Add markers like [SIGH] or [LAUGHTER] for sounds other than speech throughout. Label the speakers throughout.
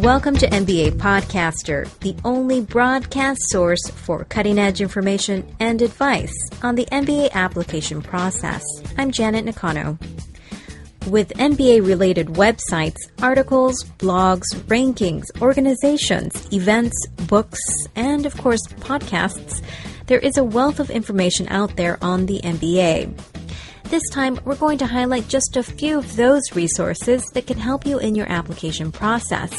Speaker 1: Welcome to MBA Podcaster, the only broadcast source for cutting edge information and advice on the MBA application process. I'm Janet Nakano. With MBA related websites, articles, blogs, rankings, organizations, events, books, and of course podcasts, there is a wealth of information out there on the MBA. This time, we're going to highlight just a few of those resources that can help you in your application process.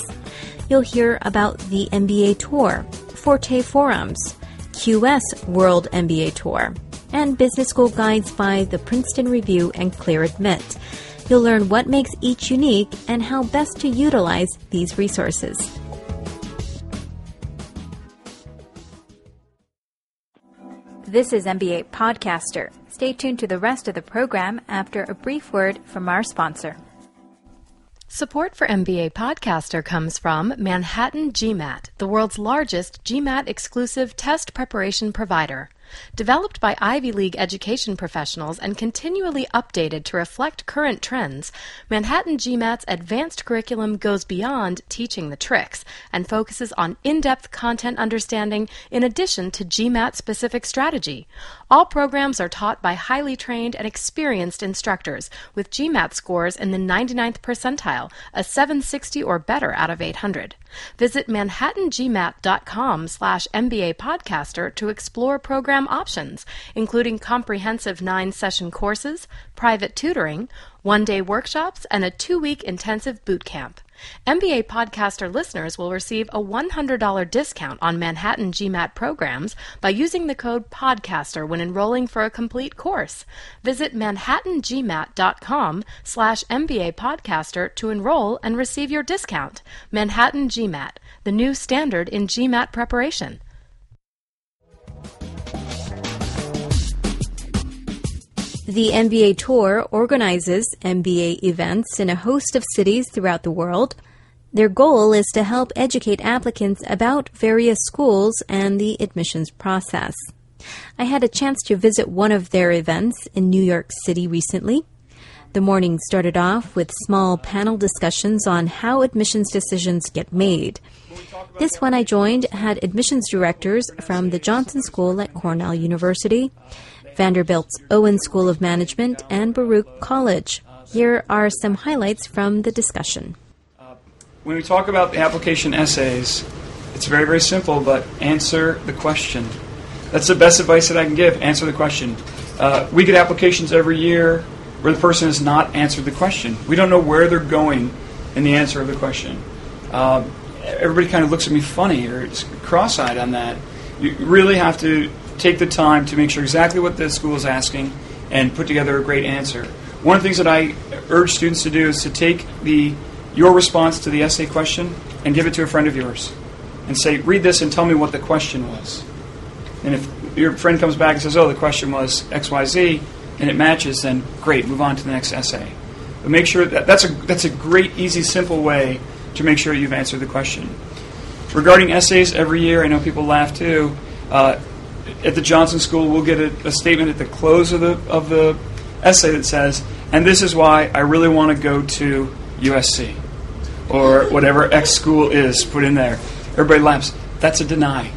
Speaker 1: You'll hear about the MBA Tour, Forte Forums, QS World MBA Tour, and business school guides by the Princeton Review and Clear Admit. You'll learn what makes each unique and how best to utilize these resources. This is MBA Podcaster. Stay tuned to the rest of the program after a brief word from our sponsor.
Speaker 2: Support for MBA Podcaster comes from Manhattan GMAT, the world's largest GMAT exclusive test preparation provider. Developed by Ivy League education professionals and continually updated to reflect current trends, Manhattan GMAT's advanced curriculum goes beyond teaching the tricks and focuses on in depth content understanding in addition to GMAT specific strategy. All programs are taught by highly trained and experienced instructors with GMAT scores in the 99th percentile, a 760 or better out of 800. Visit manhattangmat.com slash MBA podcaster to explore program options, including comprehensive nine-session courses, private tutoring, one-day workshops, and a two-week intensive boot camp. MBA podcaster listeners will receive a $100 discount on Manhattan GMAT programs by using the code PODCASTER when enrolling for a complete course. Visit manhattangmat.com slash MBA podcaster to enroll and receive your discount. Manhattan GMAT, the new standard in GMAT preparation.
Speaker 1: The MBA Tour organizes MBA events in a host of cities throughout the world. Their goal is to help educate applicants about various schools and the admissions process. I had a chance to visit one of their events in New York City recently. The morning started off with small panel discussions on how admissions decisions get made. This one I joined had admissions directors from the Johnson School at Cornell University, Vanderbilt's Owen School of Management, and Baruch College. Here are some highlights from the discussion.
Speaker 3: When we talk about the application essays, it's very, very simple, but answer the question. That's the best advice that I can give. Answer the question. Uh, we get applications every year where the person has not answered the question. We don't know where they're going in the answer of the question. Uh, everybody kind of looks at me funny or cross eyed on that. You really have to take the time to make sure exactly what the school is asking and put together a great answer. One of the things that I urge students to do is to take the your response to the essay question and give it to a friend of yours and say, read this and tell me what the question was. And if your friend comes back and says, oh, the question was XYZ, and it matches, then great, move on to the next essay. But make sure that that's a, that's a great, easy, simple way to make sure you've answered the question. Regarding essays, every year, I know people laugh too. Uh, at the Johnson School, we'll get a, a, statement at the close of the of the essay that says, "And this is why I really want to go to USC, or whatever X school is." Put in there. Everybody laughs. That's a deny.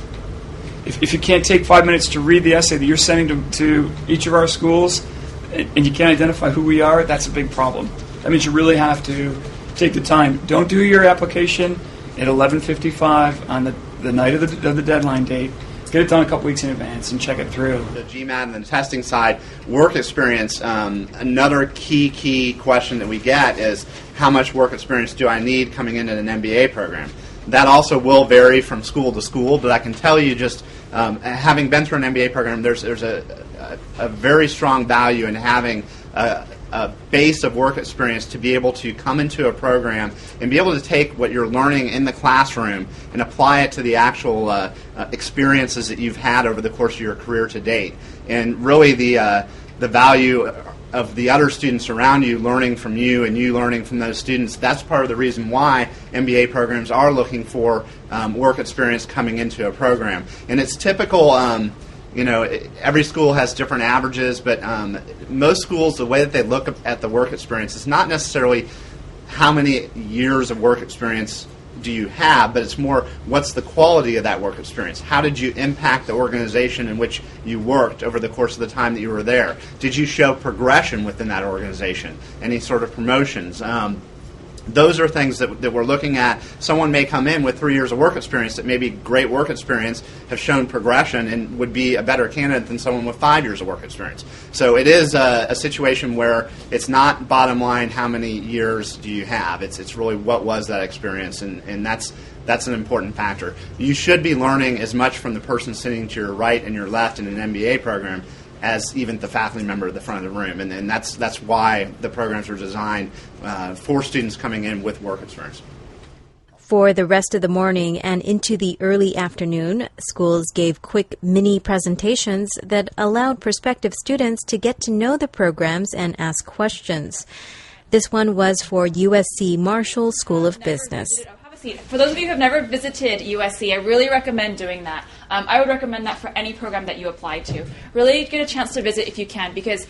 Speaker 3: If, if you can't take five minutes to read the essay that you're sending to, to each of our schools, and you can't identify who we are, that's a big problem. That means you really have to take the time. Don't do your application at 11:55 on the, the night of the, of the deadline date get it done a couple weeks in advance and check it through.
Speaker 4: The GMAT and the testing side, work experience. Um, another key key question that we get is how much work experience do I need coming into an MBA program? That also will vary from school to school, but I can tell you just um, having been through an MBA program, there's there's a, a, a very strong value in having a, a base of work experience to be able to come into a program and be able to take what you're learning in the classroom and apply it to the actual uh, uh, experiences that you've had over the course of your career to date. And really, the uh, the value of the other students around you learning from you and you learning from those students. That's part of the reason why MBA programs are looking for um, work experience coming into a program. And it's typical. Um, you know, every school has different averages, but um, most schools, the way that they look at the work experience is not necessarily how many years of work experience do you have, but it's more what's the quality of that work experience? How did you impact the organization in which you worked over the course of the time that you were there? Did you show progression within that organization? Any sort of promotions? Um, those are things that, that we're looking at. Someone may come in with three years of work experience that may be great work experience, have shown progression, and would be a better candidate than someone with five years of work experience. So it is a, a situation where it's not bottom line how many years do you have. It's, it's really what was that experience, and, and that's that's an important factor. You should be learning as much from the person sitting to your right and your left in an MBA program as even the faculty member at the front of the room. And, and that's, that's why the programs are designed uh, for students coming in with work experience.
Speaker 1: For the rest of the morning and into the early afternoon, schools gave quick mini presentations that allowed prospective students to get to know the programs and ask questions. This one was for USC Marshall School of Business
Speaker 5: For those of you who have never visited USC, I really recommend doing that. Um, I would recommend that for any program that you apply to. Really get a chance to visit if you can, because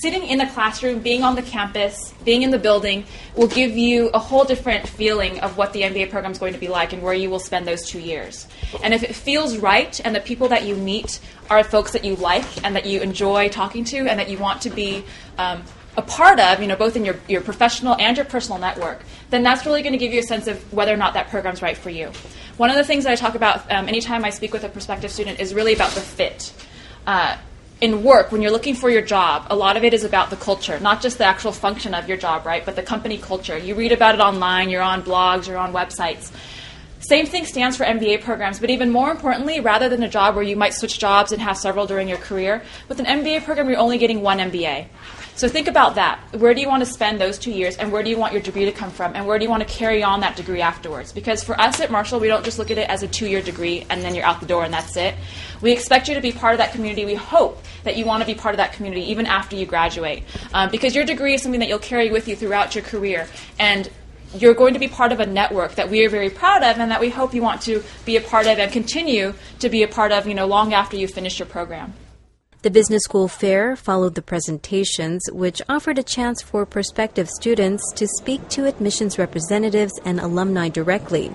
Speaker 5: sitting in the classroom, being on the campus, being in the building will give you a whole different feeling of what the MBA program is going to be like and where you will spend those two years. And if it feels right and the people that you meet are folks that you like and that you enjoy talking to and that you want to be um, a part of, you know, both in your, your professional and your personal network, then that's really going to give you a sense of whether or not that program's right for you. One of the things that I talk about um, anytime I speak with a prospective student is really about the fit. Uh, in work, when you're looking for your job, a lot of it is about the culture, not just the actual function of your job, right, but the company culture. You read about it online, you're on blogs, you're on websites. Same thing stands for MBA programs, but even more importantly, rather than a job where you might switch jobs and have several during your career, with an MBA program, you're only getting one MBA. So think about that. Where do you want to spend those two years, and where do you want your degree to come from, and where do you want to carry on that degree afterwards? Because for us at Marshall, we don't just look at it as a two year degree and then you're out the door and that's it. We expect you to be part of that community. We hope that you want to be part of that community even after you graduate. Um, because your degree is something that you'll carry with you throughout your career. And you're going to be part of a network that we are very proud of and that we hope you want to be a part of and continue to be a part of, you know, long after you finish your program.
Speaker 1: The business school fair followed the presentations, which offered a chance for prospective students to speak to admissions representatives and alumni directly.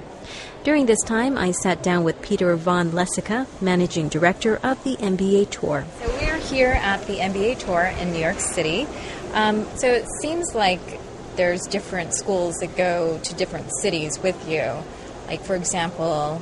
Speaker 1: During this time, I sat down with Peter von Loesecke, managing director of the MBA Tour.
Speaker 6: So we're here at the MBA Tour in New York City. Um, so it seems like there's different schools that go to different cities with you. Like, for example,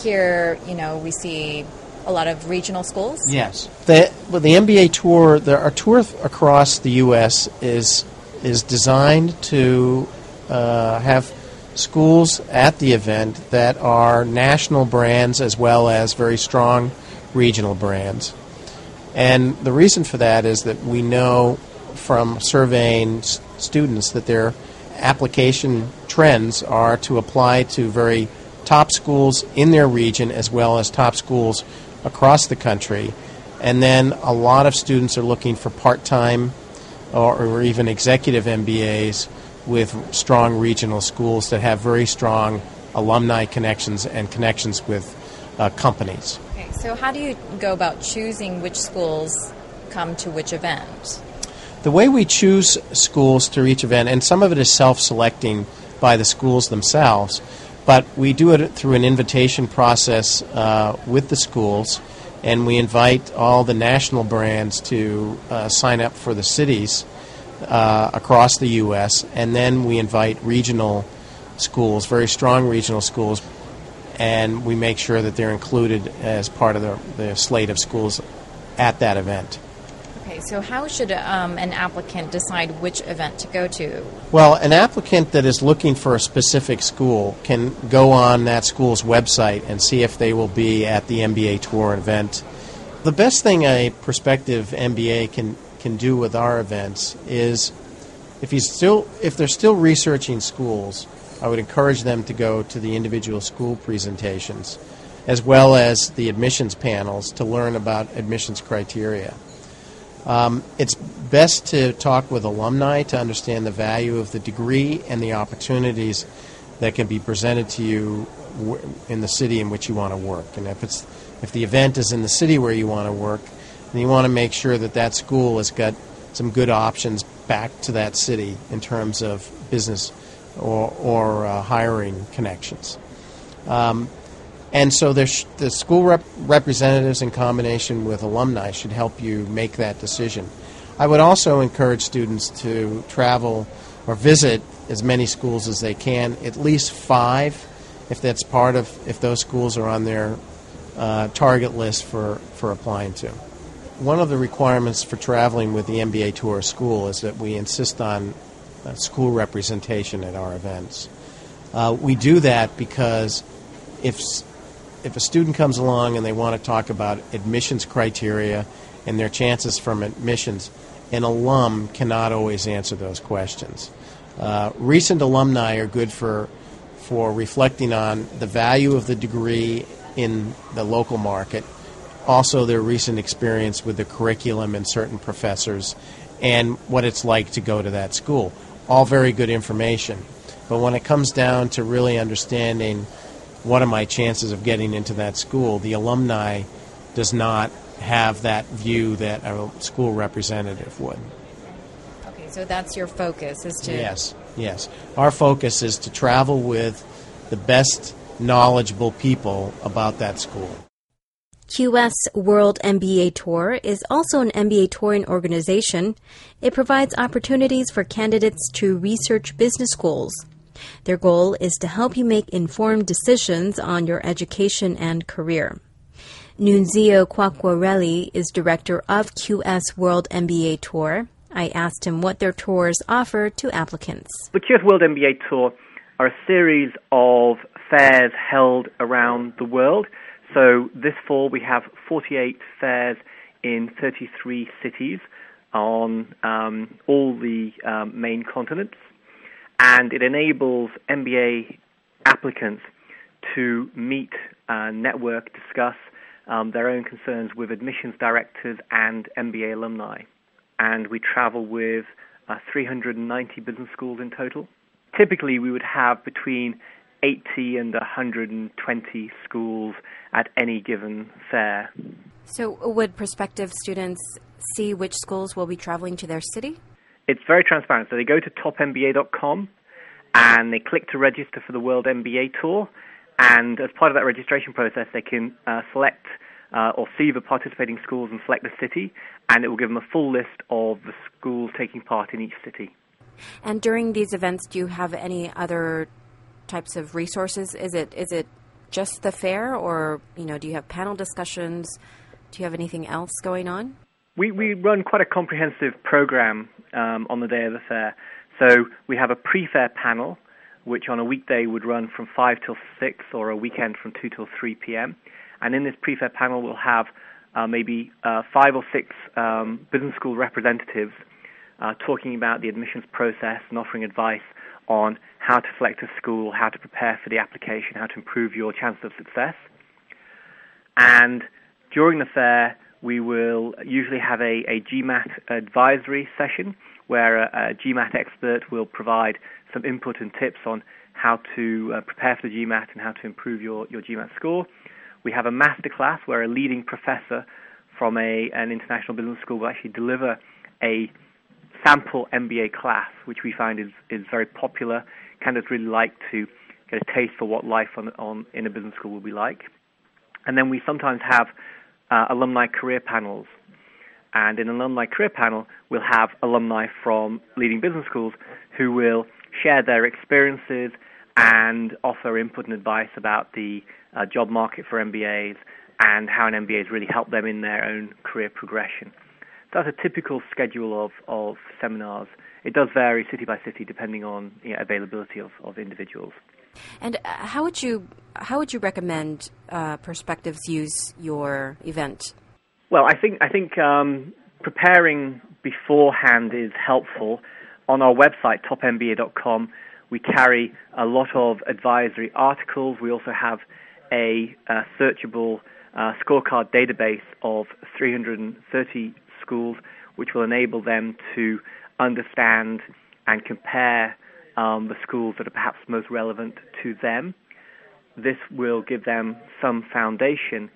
Speaker 6: here, you know, we see a lot of regional schools?
Speaker 7: Yes. The, well, the MBA tour, the, our tour across the U.S. is is designed to uh, have schools at the event that are national brands as well as very strong regional brands. And the reason for that is that we know from surveying s- students that their application trends are to apply to very top schools in their region as well as top schools across the country. And then a lot of students are looking for part time or, or, even executive MBAs with strong regional schools that have very strong alumni connections and connections with uh, companies.
Speaker 6: Okay, so how do you go about choosing which schools come to which event?
Speaker 7: The way we choose schools to each event, and some of it is self selecting by the schools themselves, but we do it through an invitation process uh, with the schools, and we invite all the national brands to uh, sign up for the cities uh, across the U.S., and then we invite regional schools, very strong regional schools, and we make sure that they're included as part of the, the slate of schools at that event.
Speaker 6: So how should um, an applicant decide which event to go to?
Speaker 7: Well, an applicant that is looking for a specific school can go on that school's website and see if they will be at the MBA tour event. The best thing a prospective MBA can, can do with our events is if he's still if they're still researching schools, I would encourage them to go to the individual school presentations as well as the admissions panels to learn about admissions criteria. Um, it's best to talk with alumni to understand the value of the degree and the opportunities that can be presented to you in the city in which you want to work. And if it's if the event is in the city where you want to work, then you want to make sure that that school has got some good options back to that city in terms of business or, or uh, hiring connections. Um, and so the school rep- representatives in combination with alumni should help you make that decision. I would also encourage students to travel or visit as many schools as they can, at least five, if that's part of, if those schools are on their uh, target list for, for applying to. One of the requirements for traveling with the MBA Tour School is that we insist on uh, school representation at our events. Uh, we do that because if if a student comes along and they want to talk about admissions criteria and their chances from admissions, an alum cannot always answer those questions. Uh, recent alumni are good for for reflecting on the value of the degree in the local market, also their recent experience with the curriculum and certain professors, and what it's like to go to that school. All very good information. But when it comes down to really understanding what are my chances of getting into that school, the alumni does not have that view that a school representative would.
Speaker 6: Okay, so that's your focus is to
Speaker 7: Yes, yes. Our focus is to travel with the best knowledgeable people about that school.
Speaker 1: QS World MBA Tour is also an MBA touring organization. It provides opportunities for candidates to research business schools. Their goal is to help you make informed decisions on your education and career. Nunzio Quacquarelli is director of QS World MBA Tour. I asked him what their tours offer to applicants.
Speaker 8: The QS World MBA Tour are a series of fairs held around the world. So this fall we have 48 fairs in 33 cities on um, all the um, main continents, and it enables MBA applicants to meet, uh, network, discuss um, their own concerns with admissions directors and MBA alumni. And we travel with uh, 390 business schools in total. Typically, we would have between 80 and 120 schools at any given fair.
Speaker 1: So, would prospective students see which schools will be traveling to their city?
Speaker 8: It's very transparent. So, they go to topmba.com and they click to register for the World MBA Tour. And as part of that registration process, they can uh, select uh, or see the participating schools and select the city, and it will give them a full list of the schools taking part in each city.
Speaker 1: And during these events, do you have any other types of resources? Is it is it just the fair, or you know, do you have panel discussions? Do you have anything else going on?
Speaker 8: We we run quite a comprehensive program um, on the day of the fair. So we have a pre-fair panel, which on a weekday would run from five till six, or a weekend from two till three p.m. And in this pre-fair panel, we'll have uh, maybe uh, five or six um, business school representatives uh, talking about the admissions process and offering advice on how to select a school, how to prepare for the application, how to improve your chances of success. And during the fair, we will usually have a, a GMAT advisory session where a, a, GMAT expert will provide some input and tips on how to uh, prepare for the GMAT and how to improve your, your GMAT score. We have a masterclass where a leading professor from a, an international business school will actually deliver a sample MBA class, which we find is, is very popular. Candidates really like to get a taste for what life on, on in a business school will be like. And then we sometimes have uh, alumni career panels. And in an alumni career panel, we'll have alumni from leading business schools who will share their experiences and offer input and advice about the uh, job market for MBAs and how an MBA has really helped them in their own career progression that's a typical schedule of, of seminars. It does vary city by city depending on you know, availability of, of individuals.
Speaker 1: And uh, how would you how would you recommend uh, prospectives use your event?
Speaker 8: Well, I think I think um, preparing beforehand is helpful. On our website topmba.com, we carry a lot of advisory articles. We also have a, a searchable uh, scorecard database of 330 schools, which will enable them to understand and compare um, the schools that are perhaps most relevant to them. This will give them some foundation,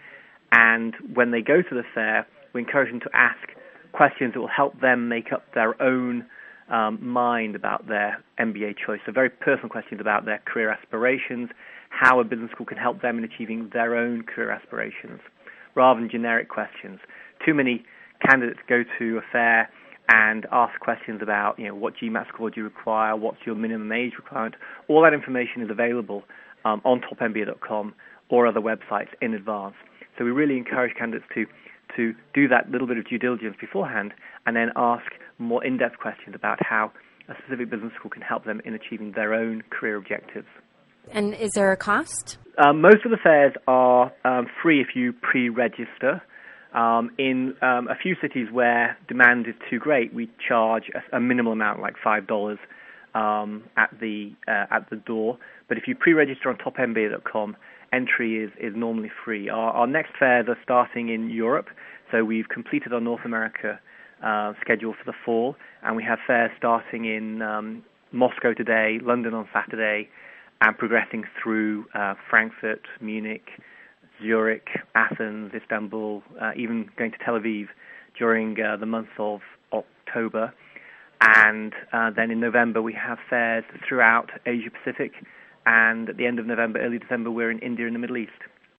Speaker 8: and when they go to the fair, we encourage them to ask questions that will help them make up their own um, mind about their MBA choice. So very personal questions about their career aspirations, how a business school can help them in achieving their own career aspirations, rather than generic questions. Too many candidates go to a fair and ask questions about, you know, what GMAT score do you require, what's your minimum age requirement. All that information is available um, on topmba.com or other websites in advance. So we really encourage candidates to to do that little bit of due diligence beforehand and then ask more in-depth questions about how a specific business school can help them in achieving their own career objectives.
Speaker 1: And is there a cost?
Speaker 8: Um, most of the fairs are um, free if you pre-register. Um, in um, a few cities where demand is too great, we charge a, a minimal amount, like five dollars, um, at the uh, at the door. But if you pre-register on topmba.com, entry is, is normally free. Our, our next fairs are starting in Europe, so we've completed our North America uh, schedule for the fall, and we have fairs starting in um, Moscow today, London on Saturday, and progressing through uh, Frankfurt, Munich, Zurich, Athens, Istanbul, uh, even going to Tel Aviv during uh, the month of October. And uh, then in November, we have fairs throughout Asia Pacific and at the end of November, early December, we're in India and the Middle East.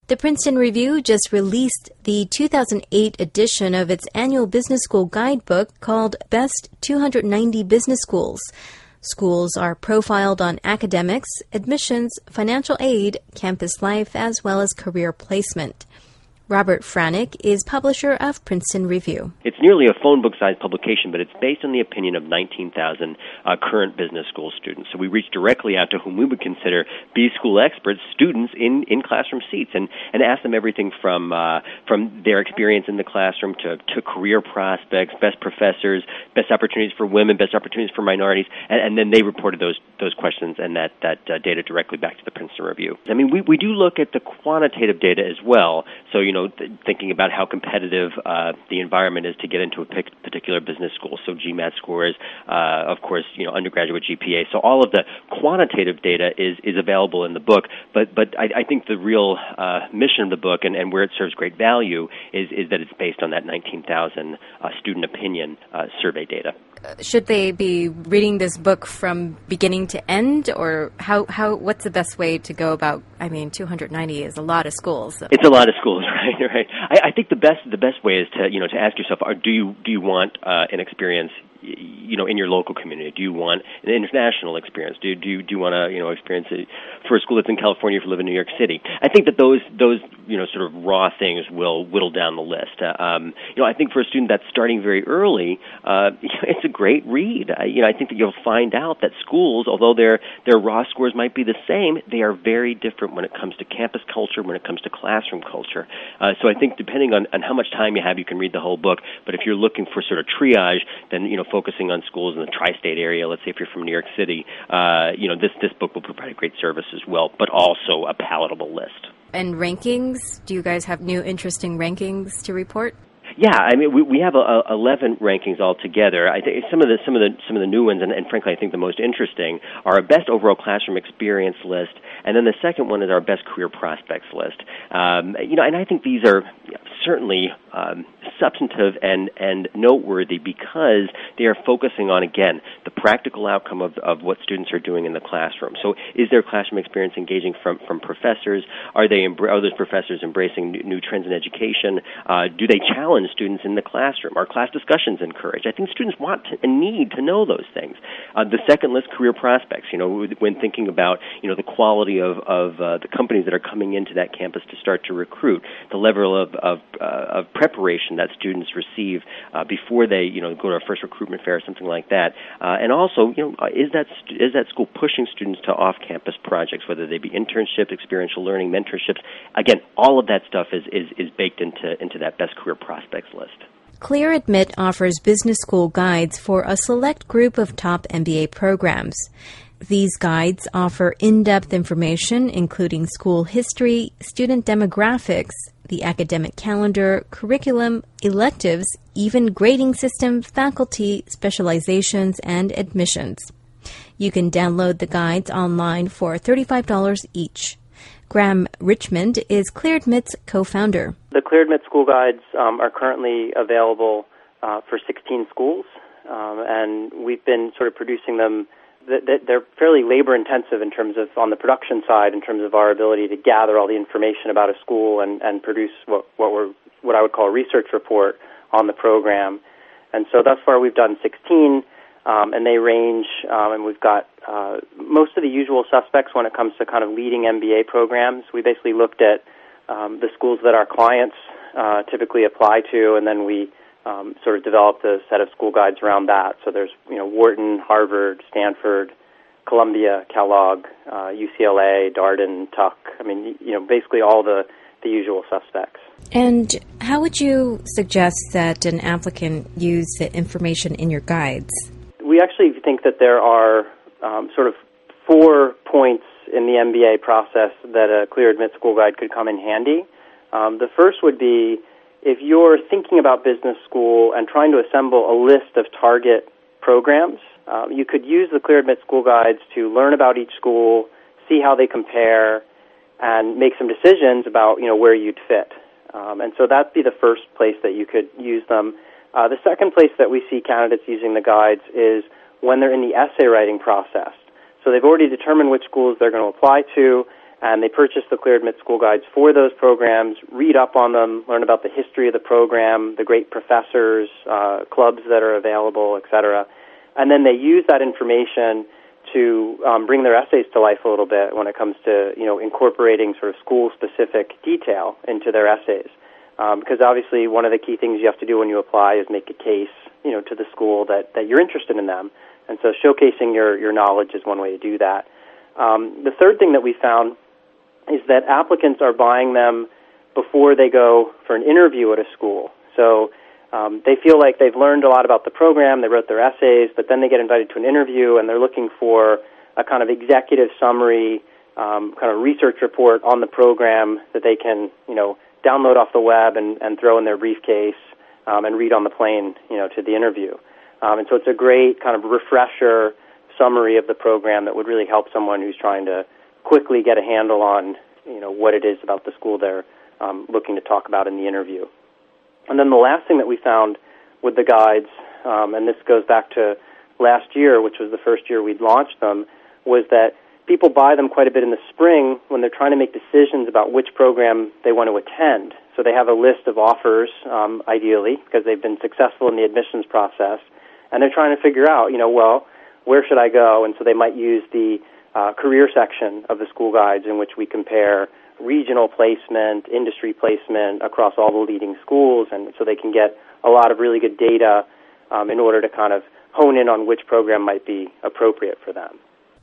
Speaker 1: The Princeton Review just released the 2008 edition of its annual business school guidebook called Best 290 Business Schools. Schools are profiled on academics, admissions, financial aid, campus life, as well as career placement. Robert Franek is publisher of Princeton Review.
Speaker 9: It's nearly a phone book sized publication, but it's based on the opinion of 19,000 uh, current business school students. So we reach directly out to whom we would consider B school experts, students in, in classroom seats, and, and ask them everything from, uh, from their experience in the classroom to, to career prospects, best professors, best opportunities for women, best opportunities for minorities, and, and then they reported those, those questions and that, that uh, data directly back to the Princeton Review. I mean, we, we do look at the quantitative data as well. So, you know, th- thinking about how competitive uh, the environment is to get into a particular business school. So GMAT scores, uh, of course, you know, undergraduate GPA. So all of the quantitative data is is available in the book. But but I, I think the real uh, mission of the book and, and where it serves great value is is that it's based on that 19,000 uh, student opinion uh, survey data
Speaker 1: should they be reading this book from beginning to end, or how, how what's the best way to go about? I mean, 290 is a lot of schools. So.
Speaker 9: It's a lot of schools, [LAUGHS] right? Right. I, I think the best the best way is to you know to ask yourself: are, Do you do you want uh, an experience you know in your local community? Do you want an international experience? Do do you, do you want to you know experience it for a school that's in California if you live in New York City? I think that those those you know sort of raw things will whittle down the list. Uh, um, you know, I think for a student that's starting very early, uh, [LAUGHS] it's a great read. I, you know, I think that you'll find out that schools, although their their raw scores might be the same, they are very different when it comes to campus culture, when it comes to classroom culture. Uh, so I think depending on, on how much time you have, you can read the whole book. But if you're looking for sort of triage, then you know focusing on schools in the tri-state area. Let's say if you're from New York City, uh, you know this this book will provide a great service as well, but also a palatable list.
Speaker 1: And rankings? Do you guys have new interesting rankings to report?
Speaker 9: Yeah, I mean, we we have a, a eleven rankings altogether. I think some of the some of the some of the new ones, and, and frankly, I think the most interesting are our best overall classroom experience list, and then the second one is our best career prospects list. Um, you know, and I think these are certainly um, substantive and, and noteworthy because they are focusing on, again, the practical outcome of, of what students are doing in the classroom. So, is their classroom experience engaging from, from professors? Are, they, are those professors embracing new, new trends in education? Uh, do they challenge students in the classroom? Are class discussions encouraged? I think students want to, and need to know those things. Uh, the second list, career prospects. You know, when thinking about you know the quality of, of uh, the companies that are coming into that campus to start to recruit, the level of, of uh, of preparation that students receive uh, before they you know go to a first recruitment fair or something like that. Uh, and also, you know, uh, is that st- is that school pushing students to off-campus projects, whether they be internships, experiential learning, mentorships? Again, all of that stuff is is, is baked into into that best career prospects list.
Speaker 1: ClearAdmit offers business school guides for a select group of top MBA programs. These guides offer in depth information, including school history, student demographics, the academic calendar, curriculum, electives, even grading system, faculty, specializations, and admissions. You can download the guides online for $35 each. Graham Richmond is ClearAdmit's co-founder.
Speaker 10: The ClearAdmit school guides um, are currently available uh, for 16 schools um, and we've been sort of producing them. They're fairly labor intensive in terms of on the production side, in terms of our ability to gather all the information about a school and, and produce what what we're what I would call a research report on the program. And so thus far we've done 16, um, and they range, um, and we've got uh, most of the usual suspects when it comes to kind of leading MBA programs. We basically looked at um, the schools that our clients uh, typically apply to, and then we um, sort of developed a set of school guides around that. So there's you know Wharton, Harvard, Stanford, Columbia, Kellogg, uh, UCLA, Darden, Tuck. I mean you know basically all the the usual suspects.
Speaker 1: And how would you suggest that an applicant use the information in your guides?
Speaker 10: We actually think that there are um, sort of four points in the MBA process that a Clear Admit School Guide could come in handy. Um, the first would be if you're thinking about business school and trying to assemble a list of target programs, um, you could use the Clear Admit School Guides to learn about each school, see how they compare, and make some decisions about you know where you'd fit. Um, and so that'd be the first place that you could use them. Uh, the second place that we see candidates using the guides is when they're in the essay writing process. So they've already determined which schools they're going to apply to, and they purchase the Clear Admit School Guides for those programs, read up on them, learn about the history of the program, the great professors, uh, clubs that are available, etc. And then they use that information to um, bring their essays to life a little bit when it comes to you know incorporating sort of school specific detail into their essays. Um, because obviously one of the key things you have to do when you apply is make a case you know to the school that that you're interested in them and so showcasing your, your knowledge is one way to do that. Um, the third thing that we found is that applicants are buying them before they go for an interview at a school. So um, they feel like they've learned a lot about the program, they wrote their essays, but then they get invited to an interview and they're looking for a kind of executive summary, um, kind of research report on the program that they can, you know, download off the web and, and throw in their briefcase um, and read on the plane, you know, to the interview. Um, and so it's a great kind of refresher summary of the program that would really help someone who's trying to quickly get a handle on you know what it is about the school they're um, looking to talk about in the interview. And then the last thing that we found with the guides, um, and this goes back to last year, which was the first year we'd launched them, was that people buy them quite a bit in the spring when they're trying to make decisions about which program they want to attend. So they have a list of offers, um, ideally, because they've been successful in the admissions process and they're trying to figure out, you know, well, where should I go? And so they might use the uh, career section of the school guides in which we compare regional placement, industry placement across all the leading schools, and so they can get a lot of really good data um, in order to kind of hone in on which program might be appropriate for them.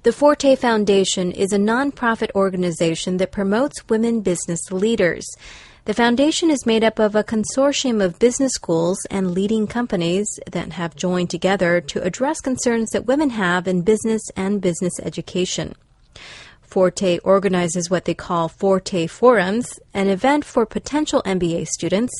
Speaker 1: The Forte Foundation is a nonprofit organization that promotes women business leaders. The foundation is made up of a consortium of business schools and leading companies that have joined together to address concerns that women have in business and business education. Forte organizes what they call Forte Forums, an event for potential MBA students.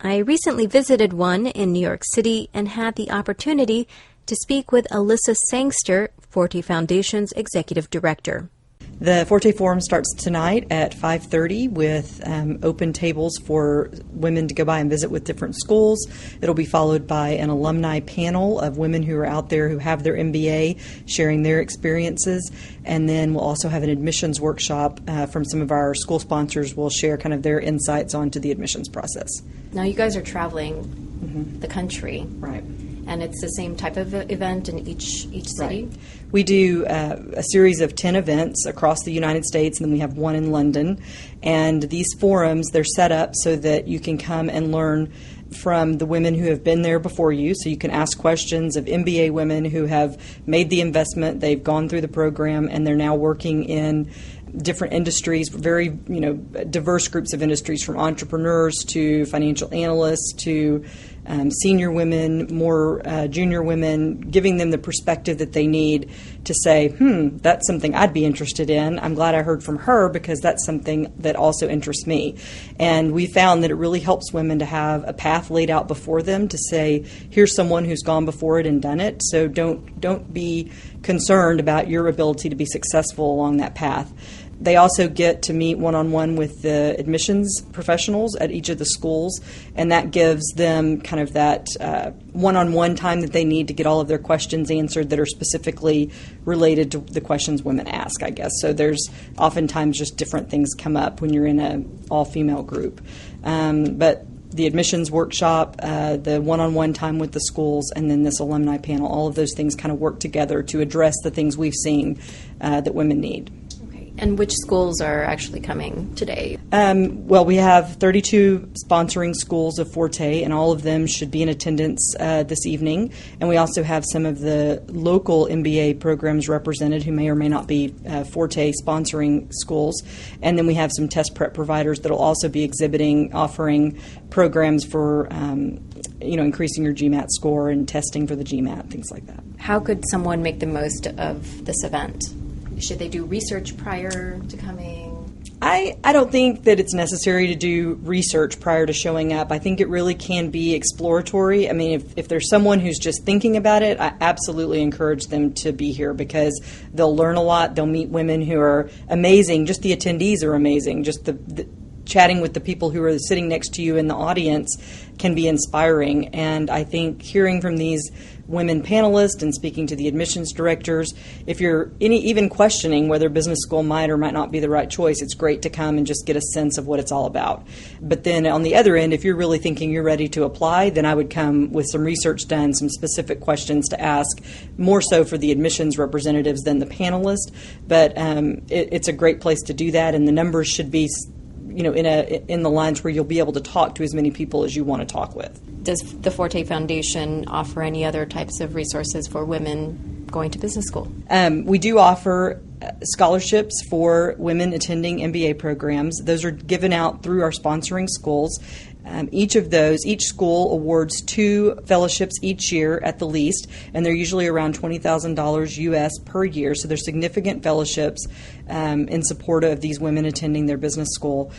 Speaker 1: I recently visited one in New York City and had the opportunity to speak with Elissa Sangster, Forte Foundation's executive director.
Speaker 11: The Forte Forum starts tonight at 5:30 with um, open tables for women to go by and visit with different schools. It'll be followed by an alumni panel of women who are out there who have their MBA, sharing their experiences, and then we'll also have an admissions workshop uh, from some of our school sponsors. Will share kind of their insights onto the admissions process.
Speaker 1: Now, you guys are traveling mm-hmm. the country,
Speaker 11: right?
Speaker 1: And it's the same type of event in each each city.
Speaker 11: Right. We do uh, a series of ten events across the United States, and then we have one in London. And these forums they're set up so that you can come and learn from the women who have been there before you. So you can ask questions of MBA women who have made the investment, they've gone through the program, and they're now working in different industries, very you know diverse groups of industries, from entrepreneurs to financial analysts to um, senior women, more uh, junior women, giving them the perspective that they need to say, hmm, that's something I'd be interested in. I'm glad I heard from her because that's something that also interests me. And we found that it really helps women to have a path laid out before them to say, here's someone who's gone before it and done it. So don't don't be concerned about your ability to be successful along that path. They also get to meet one on one with the admissions professionals at each of the schools, and that gives them kind of that one on one time that they need to get all of their questions answered that are specifically related to the questions women ask, I guess. So there's oftentimes just different things come up when you're in an all female group. Um, but the admissions workshop, uh, the one on one time with the schools, and then this alumni panel, all of those things kind of work together to address the things we've seen uh, that women need.
Speaker 1: And which schools are actually coming today?
Speaker 11: Um, well, we have 32 sponsoring schools of Forte, and all of them should be in attendance uh, this evening. And we also have some of the local MBA programs represented who may or may not be uh, Forte sponsoring schools. And then we have some test prep providers that will also be exhibiting, offering programs for. Um, you know, increasing your GMAT score and testing for the GMAT, things like that.
Speaker 1: How could someone make the most of this event? Should they do research prior to coming?
Speaker 11: I, I don't think that it's necessary to do research prior to showing up. I think it really can be exploratory. I mean, if, if there's someone who's just thinking about it, I absolutely encourage them to be here because they'll learn a lot. They'll meet women who are amazing. Just the attendees are amazing. Just the, the chatting with the people who are sitting next to you in the audience can be inspiring. And I think hearing from these women panelists and speaking to the admissions directors. If you're any, even questioning whether business school might or might not be the right choice, it's great to come and just get a sense of what it's all about. But then on the other end, if you're really thinking you're ready to apply, then I would come with some research done, some specific questions to ask, more so for the admissions representatives than the panelists. But um, it, it's a great place to do that, and the numbers should be you know in a in the lines where you'll be able to talk to as many people as you want to talk with
Speaker 1: does the Forte Foundation offer any other types of resources for women going to business school?
Speaker 11: Um, we do offer scholarships for women attending MBA programs. Those are given out through our sponsoring schools. Um, each of those, each school awards two fellowships each year at the least, and they're usually around $20,000 US per year. So they're significant fellowships um, in support of these women attending their business school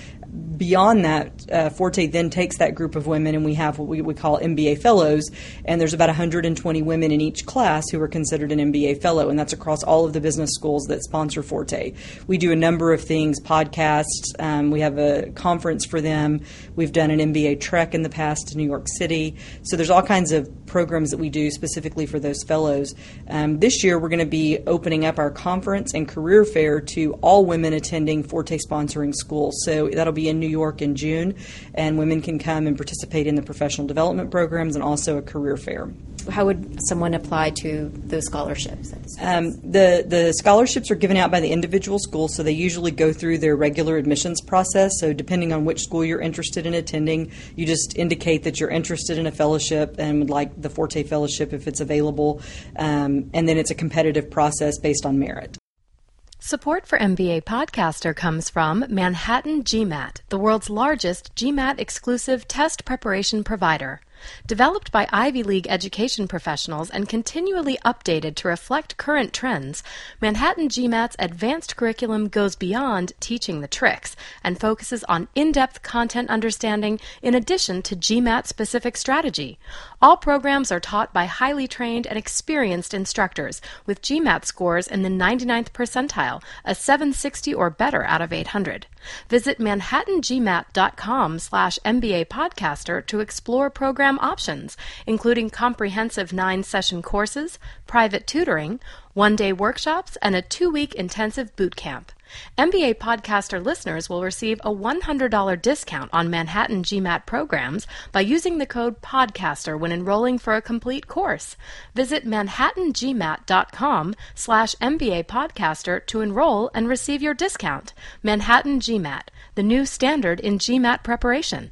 Speaker 11: beyond that, uh, Forte then takes that group of women, and we have what we, call MBA fellows, and there's about 120 women in each class who are considered an MBA fellow, and that's across all of the business schools that sponsor Forte. We do a number of things, podcasts. Um, we have a conference for them. We've done an MBA trek in the past to New York City. So there's all kinds of programs that we do specifically for those fellows. Um, this year, we're going to be opening up our conference and career fair to all women attending Forte sponsoring schools. So that'll be in New York in June, and women can come and participate in the professional development programs and also a career fair.
Speaker 1: How would someone apply to those scholarships?
Speaker 11: Um, the the scholarships are given out by the individual school, so they usually go through their regular admissions process. So depending on which school you're interested in attending, you just indicate that you're interested in a fellowship and would like the Forte Fellowship if it's available, um, and then it's a competitive process based on merit.
Speaker 2: Support for MBA Podcaster comes from Manhattan GMAT, the world's largest GMAT exclusive test preparation provider. Developed by Ivy League education professionals and continually updated to reflect current trends, Manhattan GMAT's advanced curriculum goes beyond teaching the tricks and focuses on in depth content understanding in addition to GMAT specific strategy. All programs are taught by highly trained and experienced instructors with GMAT scores in the 99th percentile, a 760 or better out of 800. Visit manhattangmat.com slash MBA podcaster to explore program options, including comprehensive nine-session courses, private tutoring, one-day workshops, and a two-week intensive boot camp. MBA podcaster listeners will receive a $100 discount on Manhattan GMAT programs by using the code PODCASTER when enrolling for a complete course. Visit manhattangmat.com slash MBA podcaster to enroll and receive your discount. Manhattan GMAT, the new standard in GMAT preparation.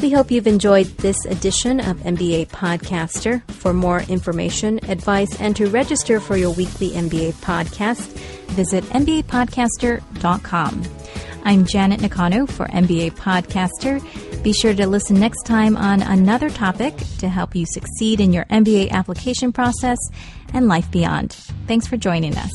Speaker 1: We hope you've enjoyed this edition of MBA Podcaster. For more information, advice, and to register for your weekly MBA podcast, visit MBApodcaster.com. I'm Janet Nakano for MBA Podcaster. Be sure to listen next time on another topic to help you succeed in your MBA application process and life beyond. Thanks for joining us.